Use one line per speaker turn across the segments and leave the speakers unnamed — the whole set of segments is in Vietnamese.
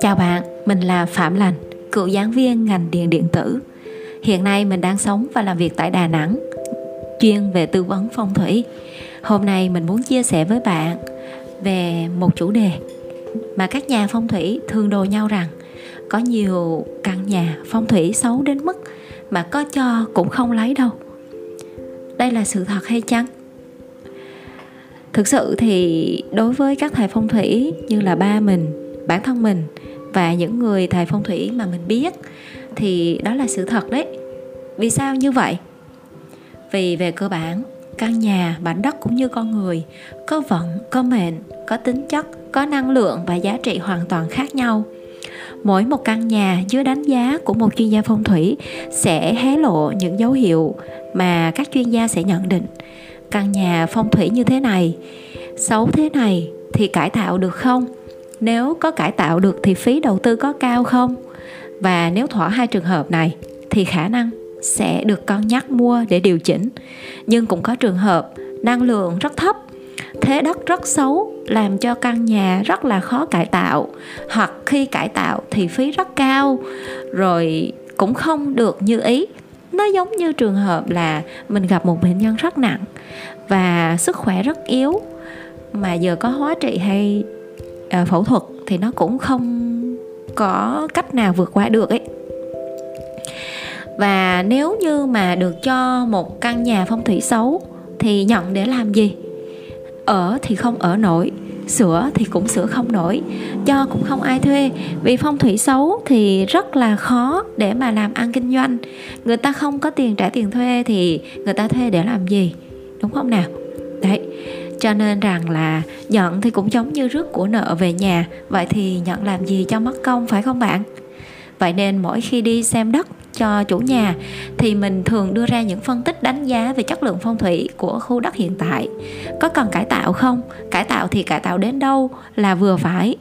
Chào bạn, mình là Phạm Lành, cựu giảng viên ngành điện điện tử. Hiện nay mình đang sống và làm việc tại Đà Nẵng, chuyên về tư vấn phong thủy. Hôm nay mình muốn chia sẻ với bạn về một chủ đề mà các nhà phong thủy thường đồ nhau rằng có nhiều căn nhà phong thủy xấu đến mức mà có cho cũng không lấy đâu. Đây là sự thật hay chăng? Thực sự thì đối với các thầy phong thủy như là ba mình, bản thân mình và những người thầy phong thủy mà mình biết thì đó là sự thật đấy. Vì sao như vậy? Vì về cơ bản căn nhà bản đất cũng như con người có vận có mệnh có tính chất có năng lượng và giá trị hoàn toàn khác nhau. Mỗi một căn nhà dưới đánh giá của một chuyên gia phong thủy sẽ hé lộ những dấu hiệu mà các chuyên gia sẽ nhận định căn nhà phong thủy như thế này. Xấu thế này thì cải tạo được không? Nếu có cải tạo được thì phí đầu tư có cao không? Và nếu thỏa hai trường hợp này thì khả năng sẽ được con nhắc mua để điều chỉnh. Nhưng cũng có trường hợp năng lượng rất thấp, thế đất rất xấu, làm cho căn nhà rất là khó cải tạo. Hoặc khi cải tạo thì phí rất cao, rồi cũng không được như ý nó giống như trường hợp là mình gặp một bệnh nhân rất nặng và sức khỏe rất yếu mà giờ có hóa trị hay uh, phẫu thuật thì nó cũng không có cách nào vượt qua được ấy. Và nếu như mà được cho một căn nhà phong thủy xấu thì nhận để làm gì? Ở thì không ở nổi sửa thì cũng sửa không nổi, cho cũng không ai thuê. Vì phong thủy xấu thì rất là khó để mà làm ăn kinh doanh. Người ta không có tiền trả tiền thuê thì người ta thuê để làm gì? Đúng không nào? Đấy, cho nên rằng là nhận thì cũng giống như rước của nợ về nhà, vậy thì nhận làm gì cho mất công, phải không bạn? Vậy nên mỗi khi đi xem đất cho chủ nhà thì mình thường đưa ra những phân tích đánh giá về chất lượng phong thủy của khu đất hiện tại. Có cần cải tạo không? Cải tạo thì cải tạo đến đâu là vừa phải.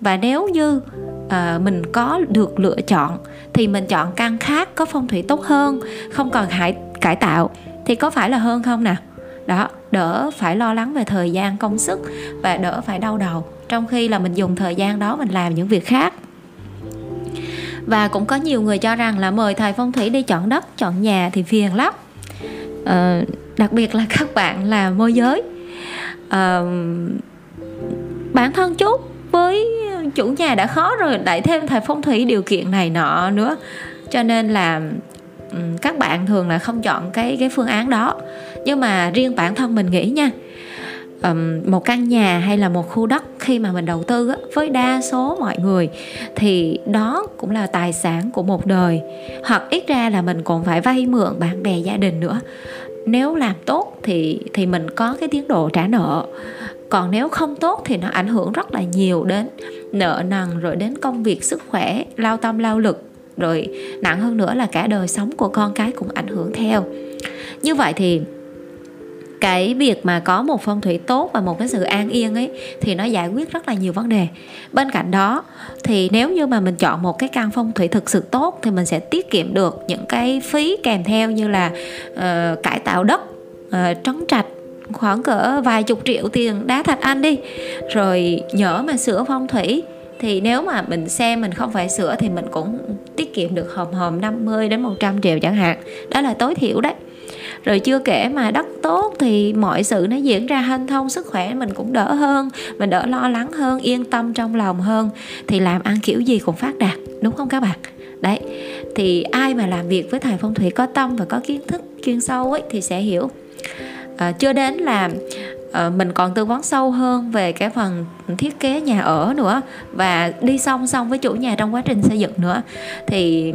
Và nếu như à, mình có được lựa chọn thì mình chọn căn khác có phong thủy tốt hơn không cần hãy cải tạo thì có phải là hơn không nè đó đỡ phải lo lắng về thời gian công sức và đỡ phải đau đầu. Trong khi là mình dùng thời gian đó mình làm những việc khác và cũng có nhiều người cho rằng là mời thầy phong thủy đi chọn đất chọn nhà thì phiền lắm. À, đặc biệt là các bạn là môi giới. À, bản thân chút với chủ nhà đã khó rồi đẩy thêm thầy phong thủy điều kiện này nọ nữa. Cho nên là ừ, các bạn thường là không chọn cái cái phương án đó. Nhưng mà riêng bản thân mình nghĩ nha um, một căn nhà hay là một khu đất khi mà mình đầu tư á, với đa số mọi người thì đó cũng là tài sản của một đời. Hoặc ít ra là mình còn phải vay mượn bạn bè gia đình nữa. Nếu làm tốt thì thì mình có cái tiến độ trả nợ. Còn nếu không tốt thì nó ảnh hưởng rất là nhiều đến nợ nần rồi đến công việc sức khỏe lao tâm lao lực rồi nặng hơn nữa là cả đời sống của con cái cũng ảnh hưởng theo. Như vậy thì cái việc mà có một phong thủy tốt và một cái sự an yên ấy thì nó giải quyết rất là nhiều vấn đề. Bên cạnh đó thì nếu như mà mình chọn một cái căn phong thủy thực sự tốt thì mình sẽ tiết kiệm được những cái phí kèm theo như là uh, cải tạo đất uh, trấn trạch khoảng cỡ vài chục triệu tiền đá thạch anh đi. Rồi nhỡ mà sửa phong thủy thì nếu mà mình xem mình không phải sửa thì mình cũng tiết kiệm được hòm hòm 50 đến 100 triệu chẳng hạn. Đó là tối thiểu đấy rồi chưa kể mà đất tốt thì mọi sự nó diễn ra hanh thông sức khỏe mình cũng đỡ hơn mình đỡ lo lắng hơn yên tâm trong lòng hơn. Thì làm ăn kiểu gì cũng phát đạt đúng không các bạn? Đấy thì ai mà làm việc với thầy phong thủy có tâm và có kiến thức chuyên sâu ấy thì sẽ hiểu. À, chưa đến là Ờ, mình còn tư vấn sâu hơn về cái phần thiết kế nhà ở nữa và đi song song với chủ nhà trong quá trình xây dựng nữa. Thì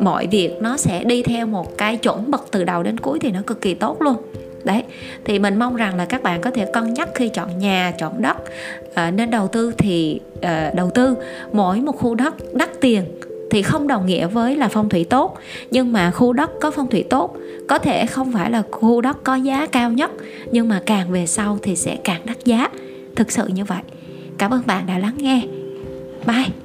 mọi việc nó sẽ đi theo một cái chuẩn mực từ đầu đến cuối thì nó cực kỳ tốt luôn. Đấy thì mình mong rằng là các bạn có thể cân nhắc khi chọn nhà chọn đất. À, nên đầu tư thì à, đầu tư mỗi một khu đất đắt tiền thì không đồng nghĩa với là phong thủy tốt. Nhưng mà khu đất có phong thủy tốt, có thể không phải là khu đất có giá cao nhất, nhưng mà càng về sau thì sẽ càng đắt giá. Thực sự như vậy. Cảm ơn bạn đã lắng nghe. Bye.